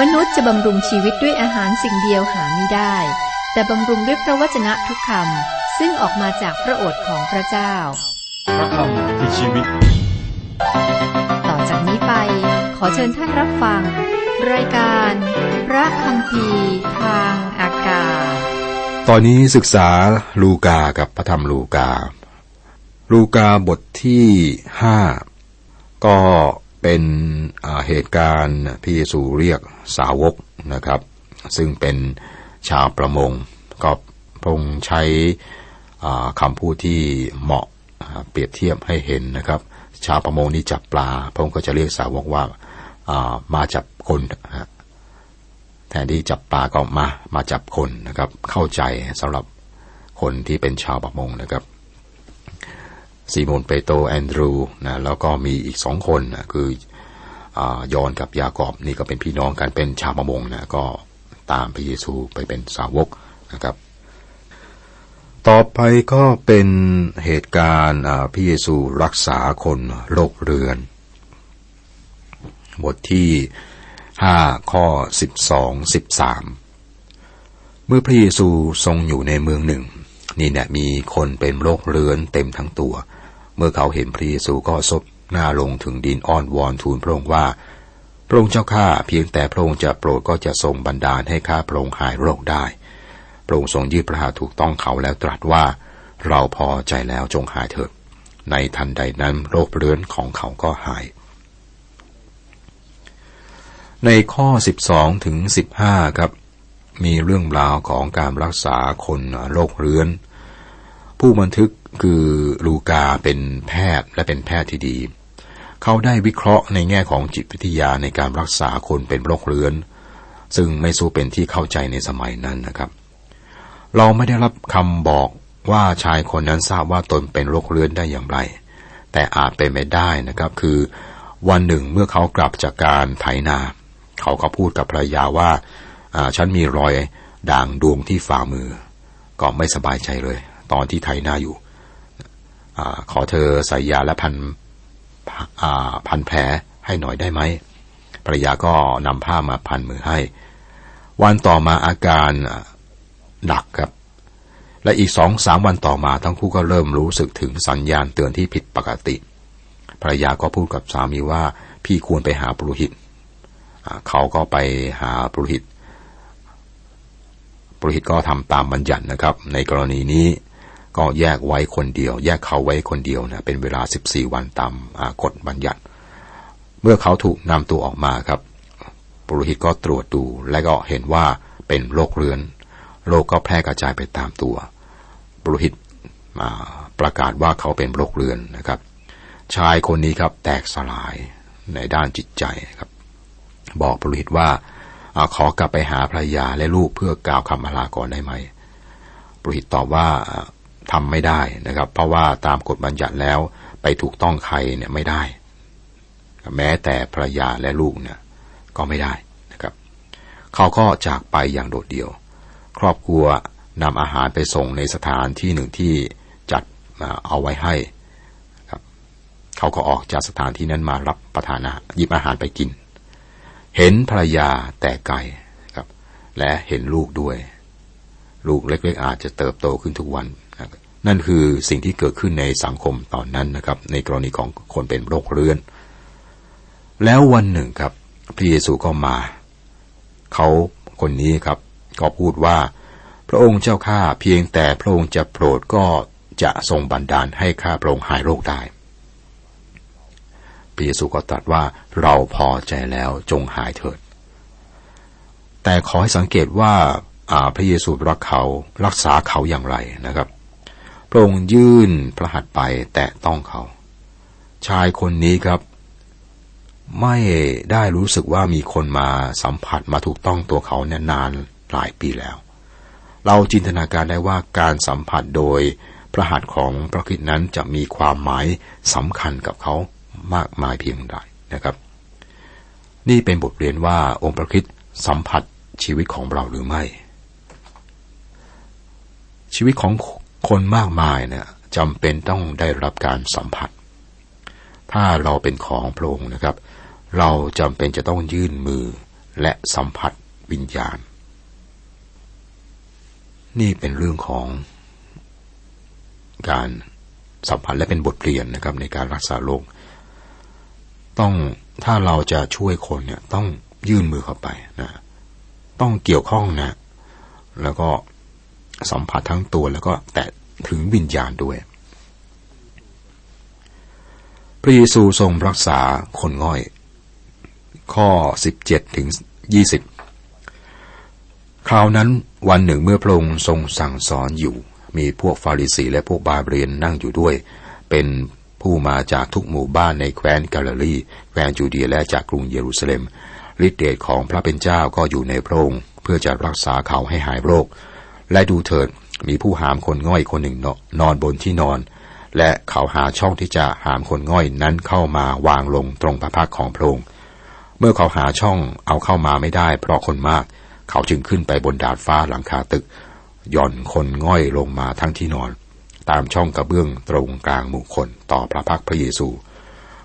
มนุษย์จะบำรุงชีวิตด้วยอาหารสิ่งเดียวหาไม่ได้ แต่บำรุงด้วยพระวจนะทุกคำซึ่งออกมาจากพระโอษฐ์ของพระเจ้า พระคำคือชีวิต ต่อจากนี้ไป ขอเชิญท่านรับฟัง รายการ พระคำพีทางอากาศ ตอนนี้ศึกษาลูกากับพระธรรมลูกา ลูกาบทที่ห้าก็ เป็นเหตุการณ์พระเยซูเรียกสาวกนะครับ ซึ่งเป็นชาวประมง ก็พงใช้คำพูดที่เหมาะเปรียบเทียบให้เห็นนะครับ ชาวประมงนี่จับปลาพระองค์ก็จะเรียกสาวกว่ามาจับคนแทนที่จับปลาก็มามาจับคนนะครับ เข้าใจสำหรับคนที่เป็นชาวประมงนะครับ ซีโมนเปโตแอนดรูนะแล้วก็มีอีกสองคนนะคืออยอนกับยากอบนี่ก็เป็นพี่น้องกันเป็นชาวประมงนะก็ตามพระเยซูไปเป็นสาวกนะครับ ต่อไปก็เป็นเหตุการณ์พระเยซูรักษาคนโรคเรือน บทที่ห้าข้อสิบสองสิบสามเมื่อพระเยซูทรงอยู่ในเมืองหนึ่ง นี่เนี่ยมีคนเป็นโรคเรื้อนเต็มทั้งตัว เมื่อเขาเห็นพระเยซูก็ซบหน้าลงถึงดินอ้อนวอนทูลพระองค์ว่า พระองค์เจ้าข้าเพียงแต่พระองค์จะโปรดก็จะทรงบันดาลให้ข้าพระองค์หายโรคได้ พระองค์ทรงยืดพระหัตถ์ถูกต้องเขาแล้วตรัสว่า เราพอใจแล้วจงหายเถิด ในทันใดนั้นโรคเรื้อนของเขาก็หาย ในข้อ 12ถึง15 ครับ มีเรื่องราวของการรักษาคนโรคเรื้อน ผู้บันทึกคือลูกาเป็นแพทย์และเป็นแพทย์ที่ดี เขาได้วิเคราะห์ในแง่ของจิตวิทยาในการรักษาคนเป็นโรคเรื้อน ซึ่งไม่สู้เป็นที่เข้าใจในสมัยนั้นนะครับ เราไม่ได้รับคำบอกว่าชายคนนั้นทราบว่าตนเป็นโรคเรื้อนได้อย่างไร แต่อาจเป็นไม่ได้นะครับ คือวันหนึ่งเมื่อเขากลับจากการไถนา เขาก็พูดกับภรรยาว่า ฉันมีรอยด่างดวงที่ฝ่ามือ ก็ไม่สบายใจเลย ตอนที่ไถนาอยู่อขอเธอใส่ยาและพันพันแผลให้หน่อยได้ไหมภรรยาก็นำผ้ามาพันมือให้ วันต่อมาอาการหนักครับ และอีกสองสามวันต่อมาทั้งคู่ก็เริ่มรู้สึกถึงสัญญาณเตือนที่ผิดปกติ ภรรยาก็พูดกับสามีว่าพี่ควรไปหาปรุหิต เขาก็ไปหาปรุหิต ปุโรหิตก็ทำตามบัญญัตินะครับ ในกรณีนี้ก็แยกไว้คนเดียว แยกเขาไว้คนเดียวนะเป็นเวลา 14 วันตามกฎบัญญัติ เมื่อเขาถูกนำตัวออกมาครับ ปุโรหิตก็ตรวจดู และก็เห็นว่าเป็นโรคเรื้อนโรคก็แพร่กระจายไปตามตัว ปุโรหิตประกาศว่าเขาเป็นโรคเรื้อนนะครับ ชายคนนี้ครับแตกสลายในด้านจิตใจครับ บอกปุโรหิตว่า อขอกลับไปหาภรรยาและลูกเพื่อกล่าวคำอลาก่อนได้ไหมปุโรหิตตอบว่าอ่าทำไม่ได้นะครับ เพราะว่าตามกฎบัญญัติแล้วไปถูกต้องใครเนี่ยไม่ได้ แม้แต่ภรรยาและลูกเนี่ยก็ไม่ได้นะครับ เขาก็จากไปอย่างโดดเดี่ยว ครอบครัวนำอาหารไปส่งในสถานที่หนึ่งที่จัดมาเอาไว้ให้ครับ เขาก็ออกจากสถานที่นั้นมารับประทานอาหารหยิบอาหารไปกิน เห็นภรรยาแต่ไกลครับ และเห็นลูกด้วย ลูกเล็ก ๆ อาจจะเติบโตขึ้นทุกวันนั่นคือสิ่งที่เกิดขึ้นในสังคมตอนนั้นนะครับ ในกรณีของคนเป็นโรคเรื้อน แล้ววันหนึ่งครับ พระเยซูก็มา เขาคนนี้ครับก็พูดว่า พระองค์เจ้าข้าเพียงแต่พระองค์จะโปรดก็จะทรงบันดาลให้ข้าพระองค์หายโรคได้ พระเยซูก็ตรัสว่าเราพอใจแล้วจงหายเถิด แต่ขอให้สังเกตว่าพระเยซูรักเขารักษาเขาอย่างไรนะครับพระองค์ยื่นพระหัตถ์ไปแตะต้องเขา ชายคนนี้ครับ ไม่ได้รู้สึกว่ามีคนมาสัมผัสมาถูกต้องตัวเขาเนี่ยนานหลายปีแล้ว เราจินตนาการได้ว่าการสัมผัสโดยพระหัตถ์ของพระคริสต์นั้นจะมีความหมายสำคัญกับเขา มากมายเพียงใดนะครับ นี่เป็นบทเรียนว่าองค์พระคริสต์สัมผัสชีวิตของเราหรือไม่ ชีวิตของคนมากมายเนี่ยจำเป็นต้องได้รับการสัมผัส ถ้าเราเป็นของพระองค์นะครับ เราจำเป็นจะต้องยื่นมือและสัมผัสวิญญาณ นี่เป็นเรื่องของการสัมผัสและเป็นบทเรียนนะครับในการรักษาโรค ต้องถ้าเราจะช่วยคนเนี่ย ต้องยื่นมือเข้าไปนะต้องเกี่ยวข้องนะ แล้วก็สัมผัสทั้งตัวแล้วก็แตะถึงวิญญาณด้วย พระเยซูทรงรักษาคนง่อย ข้อ 17 ถึง 20 คราวนั้นวันหนึ่งเมื่อพระองค์ทรงสั่งสอนอยู่ มีพวกฟาริสีและพวกบาเรียนนั่งอยู่ด้วย เป็น ผู้มาจากทุกหมู่บ้านในแคว้นกาลิลีแคว้นจูเดียและจากกรุงเยรูซาเล็มฤทธิเดชของพระเป็นเจ้าก็อยู่ในพระองค์เพื่อจะรักษาเขาให้หายโรค และดูเถิดมีผู้หามคนง่อยคนหนึ่งนอนบนที่นอน และเขาหาช่องที่จะหามคนง่อยนั้นเข้ามาวางลงตรงพระพักของพระองค์เมื่อเขาหาช่องเอาเข้ามาไม่ได้เพราะคนมาก เขาจึงขึ้นไปบนดาดฟ้าหลังคาตึกย่อนคนง่อยลงมาทั้งที่นอน ตามช่องกระเบื้องตรงกลางหมู่คนต่อพระพักพระเยซู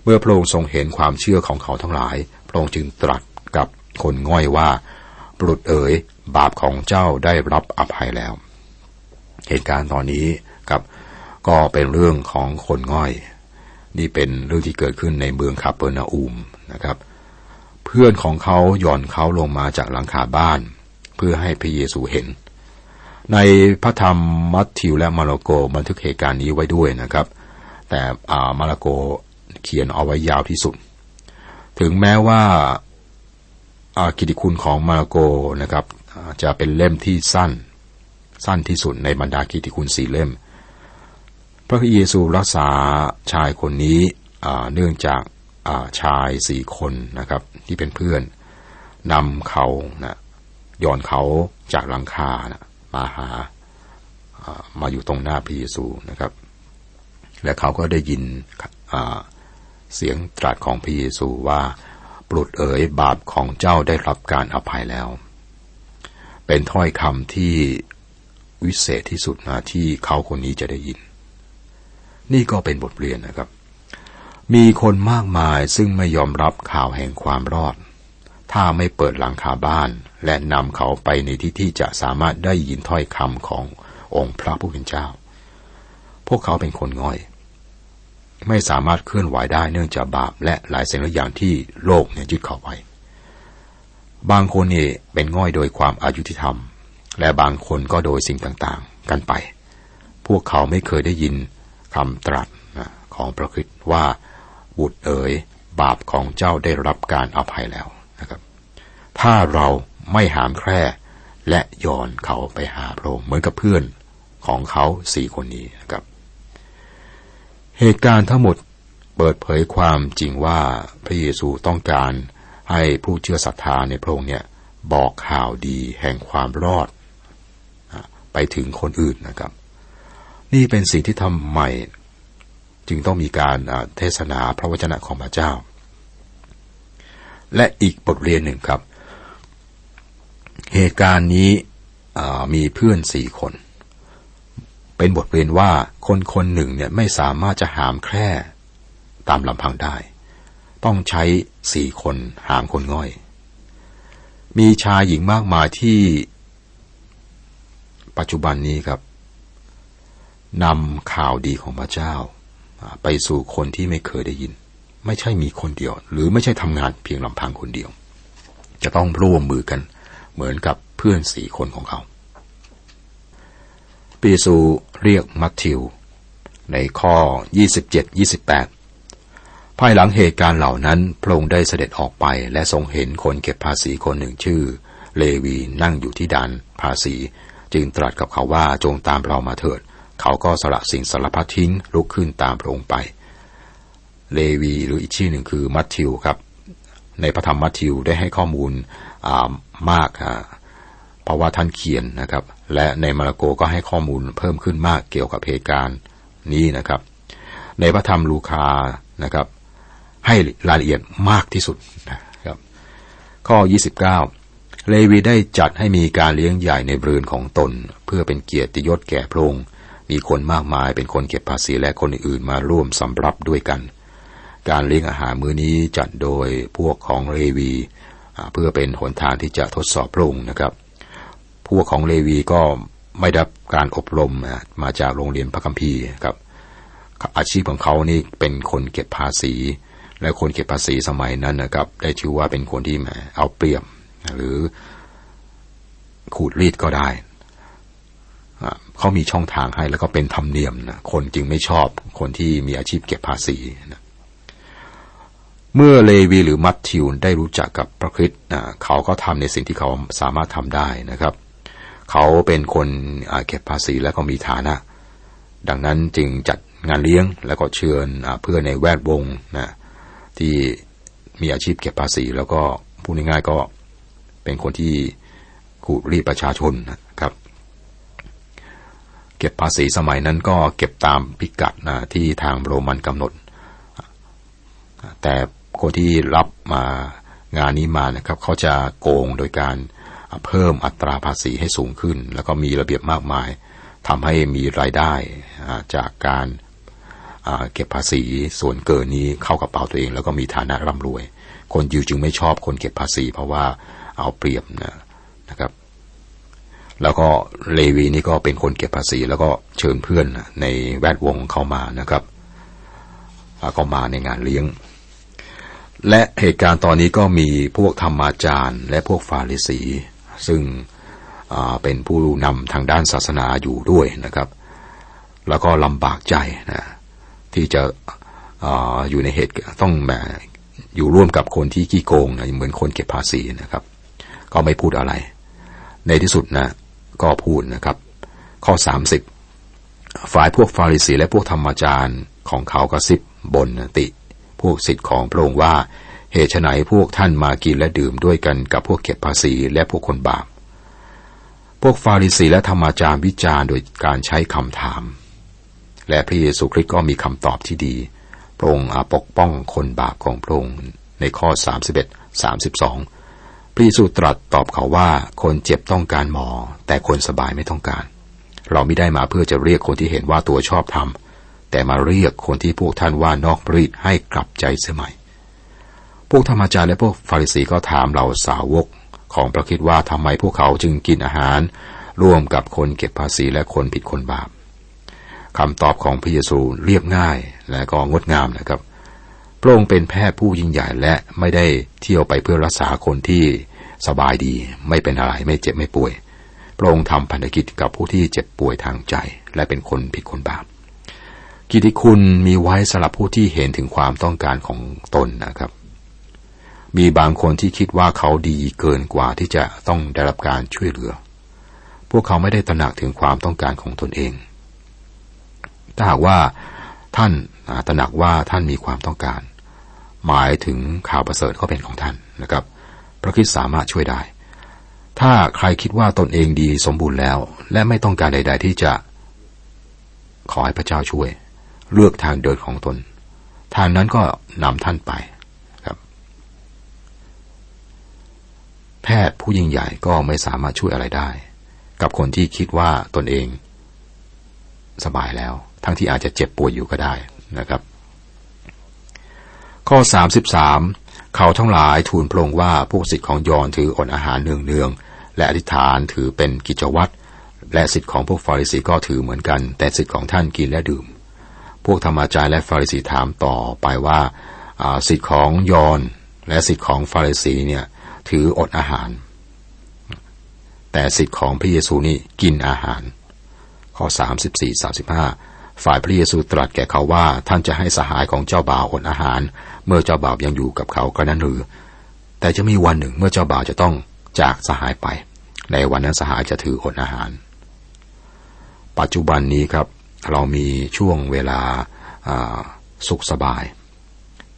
เมื่อพระองค์ทรงเห็นความเชื่อของเขาทั้งหลาย พระองค์จึงตรัสกับคนง่อยว่าบุรุษเอ๋ยบาปของเจ้าได้รับอภัยแล้ว เหตุการณ์ตอนนี้ครับก็เป็นเรื่องของคนง่อย นี่เป็นเรื่องที่เกิดขึ้นในเมืองคาเปอร์นาอูมนะครับ เพื่อนของเขาหย่อนเขาลงมาจากหลังคาบ้าน เพื่อให้พระเยซูเห็น ในพระธรรมมัทธิวและมาระโกบันทึกเหตุการณ์นี้ไว้ด้วยนะครับ แต่มาระโกเขียนเอาไว้ยาวที่สุด ถึงแม้ว่ากิติคุณของมาระโกนะครับจะเป็นเล่มที่สั้น สั้นที่สุดในบรรดากิติคุณสี่เล่ม พระเยซูรักษาชายคนนี้เนื่องจากชายสี่คนนะครับที่เป็นเพื่อนนำเขานะย่อนเขาจากหลังคานะ มาหามาอยู่ตรงหน้าพระเยซูนะครับ และเขาก็ได้ยินเสียงตรัสของพระเยซูว่าปลุดเอ๋ยบาปของเจ้าได้รับการอภัยแล้ว เป็นถ้อยคำที่วิเศษที่สุดนะที่เขาคนนี้จะได้ยิน นี่ก็เป็นบทเรียนนะครับ มีคนมากมายซึ่งไม่ยอมรับข่าวแห่งความรอด ถ้าไม่เปิดหลังคาบ้าน และนำเขาไปในที่ที่จะสามารถได้ยินถ้อยคำขององค์พระผู้เป็นเจ้า พวกเขาเป็นคนง่อย ไม่สามารถเคลื่อนไหวได้เนื่องจากบาปและหลายสิ่งหลายอย่างที่โลกเนี่ยยึดเขาไว้ บางคนนี่เป็นง่อยโดยความอายุติธรรม และบางคนก็โดยสิ่งต่างๆ กันไป พวกเขาไม่เคยได้ยินคำตรัสของพระคิดว่าบุตรเอ๋ยบาปของเจ้าได้รับการอภัยแล้ว ถ้าเราไม่หามแคร่และย้อนเขาไปหาพระองค์เหมือนกับเพื่อนของเขาสี่คนนี้นะครับ เหตุการณ์ทั้งหมดเปิดเผยความจริงว่าพระเยซูต้องการให้ผู้เชื่อศรัทธาในพระองค์เนี่ยบอกข่าวดีแห่งความรอด ไปถึงคนอื่นนะครับ นี่เป็นสิ่งที่ทำใหม่ จึงต้องมีการเทศนาพระวจนะของพระเจ้า และอีกบทเรียนหนึ่งครับ เหตุการณ์นี้มีเพื่อนสี่คน เป็นบทเรียนว่าคนคนหนึ่งเนี่ยไม่สามารถจะหามแคร่ตามลำพังได้ ต้องใช้สี่คนหามคนง่อย มีชายหญิงมากมายที่ปัจจุบันนี้ครับนำข่าวดีของพระเจ้า ไปสู่คนที่ไม่เคยได้ยิน ไม่ใช่มีคนเดียว หรือไม่ใช่ทำงานเพียงลำพังคนเดียว จะต้องร่วมมือกัน เหมือนกับเพื่อนสี่คนของเขาปีซูเรียกมัทธิว ในข้อ 27-28 ภายหลังเหตุการณ์เหล่านั้นพระองค์ได้เสด็จออกไปและทรงเห็นคนเก็บภาษีคนหนึ่งชื่อ เลวีนั่งอยู่ที่ด่านภาษี จึงตรัสกับเขาว่าจงตามเรามาเถิด เขาก็สละสิ่งสารพัดทิ้งลุกขึ้นตามพระองค์ไป เลวีหรืออีกชื่อหนึ่งคือมัทธิวครับ ในพระธรรมมัทธิวได้ให้ข้อมูล มากเพราะว่าท่านเขียนนะครับ และในมาระโกก็ให้ข้อมูลเพิ่มขึ้นมากเกี่ยวกับเหตุการณ์นี้นะครับ ในพระธรรมลูคานะครับ ให้รายละเอียดมากที่สุดนะครับ ข้อ 29 เลวีได้จัดให้มีการเลี้ยงใหญ่ในเรือนของตน เพื่อเป็นเกียรติยศแก่พระองค์มีคนมากมายเป็นคนเก็บภาษีและคนอื่นมาร่วมสำรับด้วยกัน การเลี้ยงอาหารมื้อนี้จัดโดยพวกของเลวี เพื่อเป็นหนทางที่จะทดสอบพระองค์นะครับ พวกของเลวีก็ไม่ได้การอบรมมาจากโรงเรียนพระคัมภีร์ครับ อาชีพของเขานี่เป็นคนเก็บภาษี และคนเก็บภาษีสมัยนั้นนะครับ ได้ชื่อว่าเป็นคนที่แหมเอาเปรียบหรือขูดรีดก็ได้เขามีช่องทางให้แล้วก็เป็นธรรมเนียมนะคนจึงไม่ชอบคนที่มีอาชีพเก็บภาษีนะ เมื่อเลวีหรือมัตติวได้รู้จักกับพระคริสต์เขาก็ทำในสิ่งที่เขาสามารถทำได้นะครับ เขาเป็นคนเก็บภาษีแล้วก็มีฐานะ ดังนั้นจึงจัดงานเลี้ยงแล้วก็เชิญเพื่อนในแวดวงนะที่มีอาชีพเก็บภาษี แล้วก็พูดง่ายๆก็เป็นคนที่ขูดรีดประชาชนนะครับ เก็บภาษีสมัยนั้นก็เก็บตามพิกัดนะที่ทางโรมันกำหนด แต่ คนที่รับมางานนี้มานะครับ เขาจะโกงโดยการเพิ่มอัตราภาษีให้สูงขึ้น แล้วก็มีระเบียบมากมายทำให้มีรายได้จากการเก็บภาษีส่วนเกินนี้เข้ากระเป๋าตัวเอง แล้วก็มีฐานะร่ำรวย คนยิวจึงไม่ชอบคนเก็บภาษี เพราะว่าเอาเปรียบนะนะครับ แล้วก็เลวีนี่ก็เป็นคนเก็บภาษี แล้วก็เชิญเพื่อนในแวดวงเข้ามานะครับก็มาในงานเลี้ยง และเหตุการณ์ตอนนี้ก็มีพวกธรรมาจารย์ และพวกฟาริสี ซึ่งเป็นผู้นำทางด้านศาสนาอยู่ด้วยนะครับ แล้วก็ลำบากใจนะที่จะออยู่ในเหตุต้องแอยู่ร่วมกับคนที่ขี้โกงนะเหมือนคนเก็บภาษีนะครับ ก็ไม่พูดอะไร ในที่สุดนะก็พูดนะครับ ข้อสามสิบฝ่ายพวกฟาริสีและพวกธรรมจารย์ของเขาก็ซิบบนติ พวกสิทธิ์ของพระองค์ว่า เหตุไหนพวกท่านมากินและดื่มด้วยกันกับพวกเก็บภาษีและพวกคนบาป พวกฟาริสีและธรรมจารย์วิจารณ์โดยการใช้คำถาม และพระเยซูคริสต์ก็มีคำตอบที่ดี พระองค์ปกป้องคนบาปของพระองค์ในข้อ 31 32 พระเยซูตรัสตอบเขาว่าคนเจ็บต้องการหมอ แต่คนสบายไม่ต้องการ เราไม่ได้มาเพื่อจะเรียกคนที่เห็นว่าตัวชอบทำ แต่มาเรียกคนที่พวกท่านว่านอกรีดให้กลับใจเสียใหม่ พวกธรรมจารย์และพวกฟาริสีก็ถามเราสาวกของพระคิดว่าทำไมพวกเขาจึงกินอาหาร ร่วมกับคนเก็บภาษีและคนผิดคนบาปคำตอบของพระเยซูเรียบง่ายและก็งดงามนะครับ พระองค์เป็นแพทย์ผู้ยิ่งใหญ่และไม่ได้เที่ยวไปเพื่อรักษาคนที่สบายดี ไม่เป็นอะไรไม่เจ็บไม่ป่วย พระองค์ทำพันธกิจกับผู้ที่เจ็บป่วยทางใจ และเป็นคนผิดคนบาป กิติคุณมีไว้สำหรับผู้ที่เห็นถึงความต้องการของตนนะครับ มีบางคนที่คิดว่าเขาดีเกินกว่าที่จะต้องได้รับการช่วยเหลือ พวกเขาไม่ได้ตระหนักถึงความต้องการของตนเอง ถ้าหากว่าท่านตระหนักว่าท่านมีความต้องการ หมายถึงข่าวประเสริฐก็เป็นของท่านนะครับพระคิดสามารถช่วยได้ ถ้าใครคิดว่าตนเองดีสมบูรณ์แล้ว และไม่ต้องการใด ๆ ที่จะขอให้พระเจ้าช่วย เลือกทางเดินของตน ทางนั้นก็นำท่านไปครับ แพทย์ผู้ยิ่งใหญ่ก็ไม่สามารถช่วยอะไรได้ กับคนที่คิดว่าตนเอง สบายแล้ว ทั้งที่อาจจะเจ็บป่วยอยู่ก็ได้นะครับ ข้อ 33 เขาทั้งหลายทูลพระองค์ว่าพวกสิทธิ์ของยอนถืออดอาหารเนืองๆและอธิษฐานถือเป็นกิจวัตรและสิทธิ์ของพวกฟาริสีก็ถือเหมือนกัน แต่สิทธิ์ของท่านกินและดื่ม พวกธรรมจารย์และฟาริสีถามต่อไปว่าสิทธิ์ของยอนและสิทธิ์ของฟาริสีเนี่ยถืออดอาหาร แต่สิทธิ์ของพระเยซูนี่กินอาหาร ข้อ 34 35 ฝ่ายพระเยซูตรัสแก่เขาว่าท่านจะให้สหายของเจ้าบ่าวอดอาหาร เมื่อเจ้าบ่าวยังอยู่กับเขาก็นั้นหรือ แต่จะมีวันหนึ่งเมื่อเจ้าบ่าวจะต้องจากสหายไป ในวันนั้นสหายจะถืออดอาหาร ปัจจุบันนี้ครับ เรามีช่วงเวลาสุขสบาย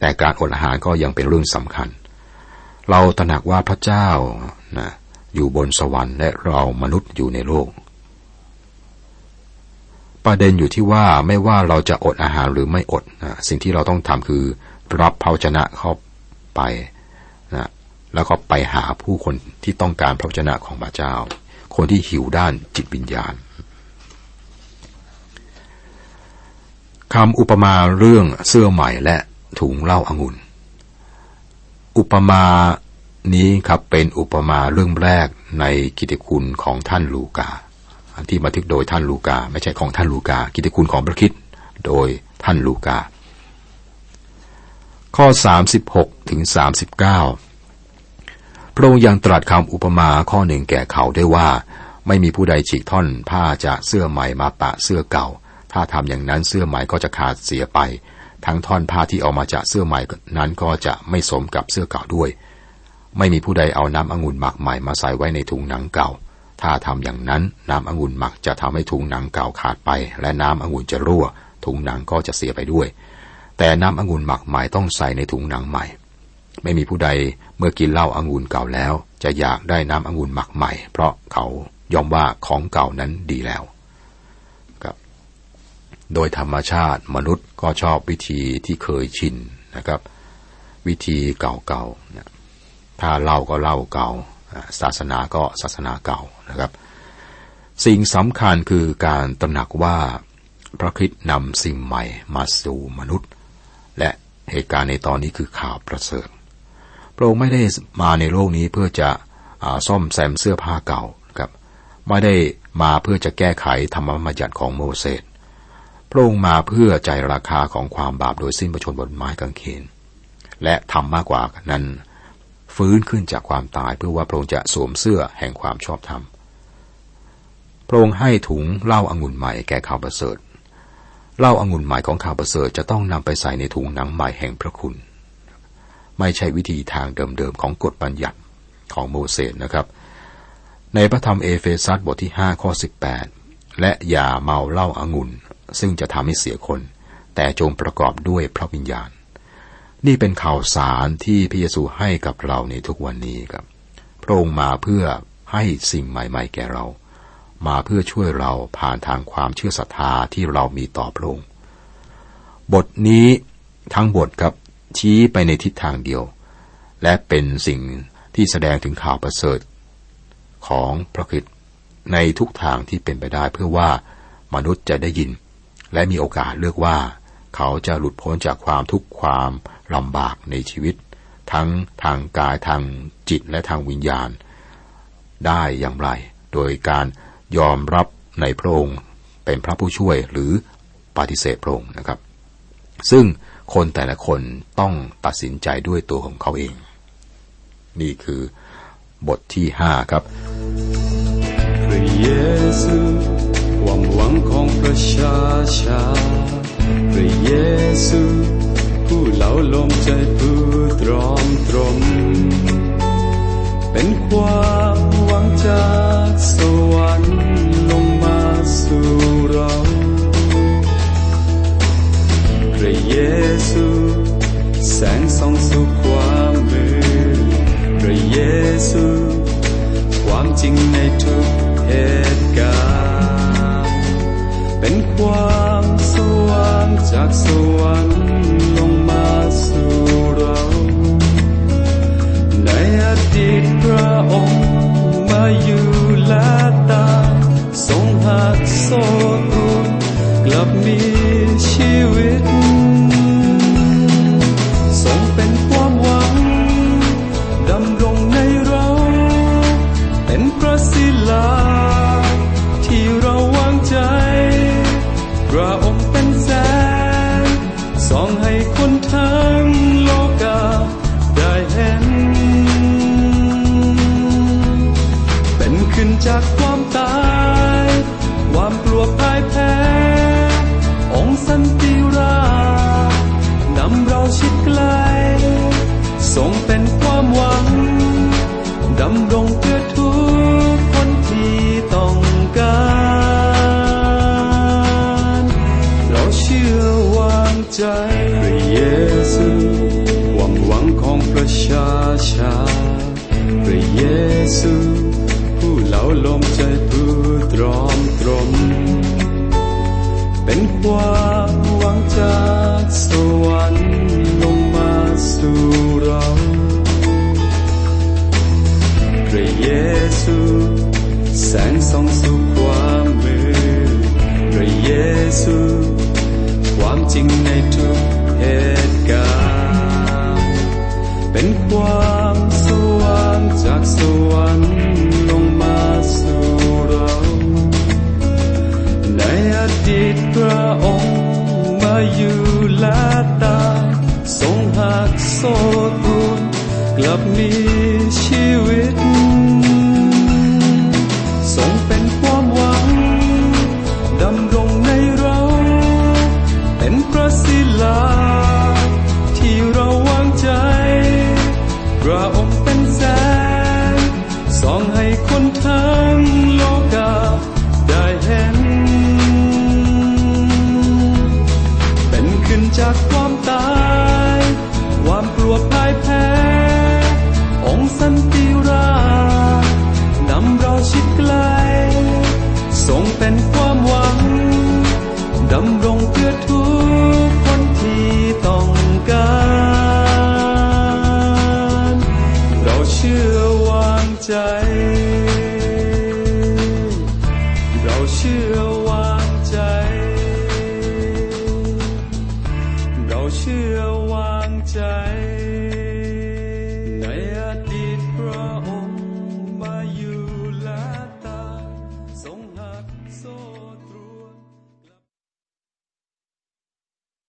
แต่การอดอาหารก็ยังเป็นเรื่องสำคัญ เราตระหนักว่าพระเจ้านะอยู่บนสวรรค์และเรามนุษย์อยู่ในโลก ประเด็นอยู่ที่ว่าไม่ว่าเราจะอดอาหารหรือไม่อดนะสิ่งที่เราต้องทำคือรับพระชนะเข้าไปนะแล้วก็ไปหาผู้คนที่ต้องการพระชนะของพระเจ้า คนที่หิวด้านจิตวิญญาณ คำอุปมาเรื่องเสื้อใหม่และถุงเหล้าอางุ่น อุปมานี้ครับเป็นอุปมาเรื่องแรกในกิตติคุณของท่านลูกา ที่บันทึกโดยท่านลูกา ไม่ใช่ของท่านลูกา กิตติคุณของพระคิดโดยท่านลูกา ข้อ 36ถึง39 พระองค์ยังตรัสคำอุปมาข้อหนึ่งแก่เขาได้ว่า ไม่มีผู้ใดฉีกท่อนผ้าจากเสื้อใหม่มาปะเสื้อเก่า ถ้าทำอย่างนั้นเสื้อใหม่ก็จะขาดเสียไป ทั้งท่อนผ้าที่ออกมาจากเสื้อใหม่นั้นก็จะไม่สมกับเสื้อเก่าด้วย ไม่มีผู้ใดเอาน้ำองุ่นหมักใหม่มาใส่ไว้ในถุงหนังเก่า ถ้าทำอย่างนั้นน้ำองุ่นหมักจะทำให้ถุงหนังเก่าขาดไป และน้ำองุ่นจะรั่ว ถุงหนังก็จะเสียไปด้วย แต่น้ำองุ่นหมักใหม่ต้องใส่ในถุงหนังใหม่ ไม่มีผู้ใดเมื่อกินเหล้าอางุ่นเก่าแล้ว จะอยากได้น้ำองุ่นหมักใหม่ เพราะเขายอมว่าของเก่านั้นดีแล้ว โดยธรรมชาติมนุษย์ก็ชอบวิธีที่เคยชินนะครับ วิธีเก่าๆถ้าเล่าก็เล่าเก่า ศาสนาก็ศาสนาเก่านะครับ สิ่งสำคัญคือการตระหนักว่าพระคิดนำสิ่งใหม่มาสู่มนุษย์ และเหตุการณ์ในตอนนี้คือข่าวประเสริฐพระองค์ไม่ได้มาในโลกนี้เพื่อจะซ่อมแซมเสื้อผ้าเก่าครับไม่ได้มาเพื่อจะแก้ไขธรรมบัญญัติของโมเสส ระองค์มาเพื่อใจราคาของความบาปโดยสิ้นประชนบนไม้กางเขน และทำมากกว่านั้น ฟื้นขึ้นจากความตายเพื่อว่าพระองค์จะสวมเสื้อแห่งความชอบธรรมพระองค์ให้ถุงเหล้าอางุ่นใหม่แก่ข่าวประเสริฐเหล้าอางุ่นใหม่ของข่าวประเสริฐจะต้องนำไปใส่ในถุงหนังใหม่แห่งพระคุณ ไม่ใช่วิธีทางเดิมๆของกฎบัญญัติของโมเสสนะครับ ในพระธรรมเอเฟซัสบทที่ 5 ข้อ 18 และอย่าเมาเหล้าอางุ่น ซึ่งจะทำให้เสียคน แต่จงประกอบด้วยพระวิญญาณ นี่เป็นข่าวสารที่พระเยซูให้กับเราในทุกวันนี้ครับ พระองค์มาเพื่อให้สิ่งใหม่ ๆ แก่เรา มาเพื่อช่วยเราผ่านทางความเชื่อศรัทธาที่เรามีต่อพระองค์ บทนี้ทั้งบทครับชี้ไปในทิศทางเดียว และเป็นสิ่งที่แสดงถึงข่าวประเสริฐ ของพระคิดในทุกทางที่เป็นไปได้เพื่อว่ามนุษย์จะได้ยิน และมีโอกาสเลือกว่า เขาจะหลุดพ้นจากความทุกข์ความลำบากในชีวิต ทั้งทางกายทางจิตและทางวิญญาณ ได้อย่างไร โดยการยอมรับในพระองค์เป็นพระผู้ช่วยหรือปฏิเสธพระองค์นะครับ ซึ่งคนแต่ละคนต้องตัดสินใจด้วยตัวของเขาเอง นี่คือบทที่ห้าครับพระเยซู ของประชาชา พระเยซู ผู้เหลาลมใจผู้ตรอมตรม เป็นความหวังจากสวรรค์ ใจพระเยซูความหวังของประชาชาพระเยซู ผู้เหลาลมใจผู้ตรอมตรม เป็นความหวังจากสวรรค์ลงมาสู่เราพระเยซูแสงส่องสู่ความมืดพระเยซู จริงในทุกเหตุการณ์ เป็นความสว่างจากสวรรค์ลงมาสู่เรา ในอดีตพระองค์มาอยู่และตายทรงหักโซ่ตรวนกลับมีชีวิต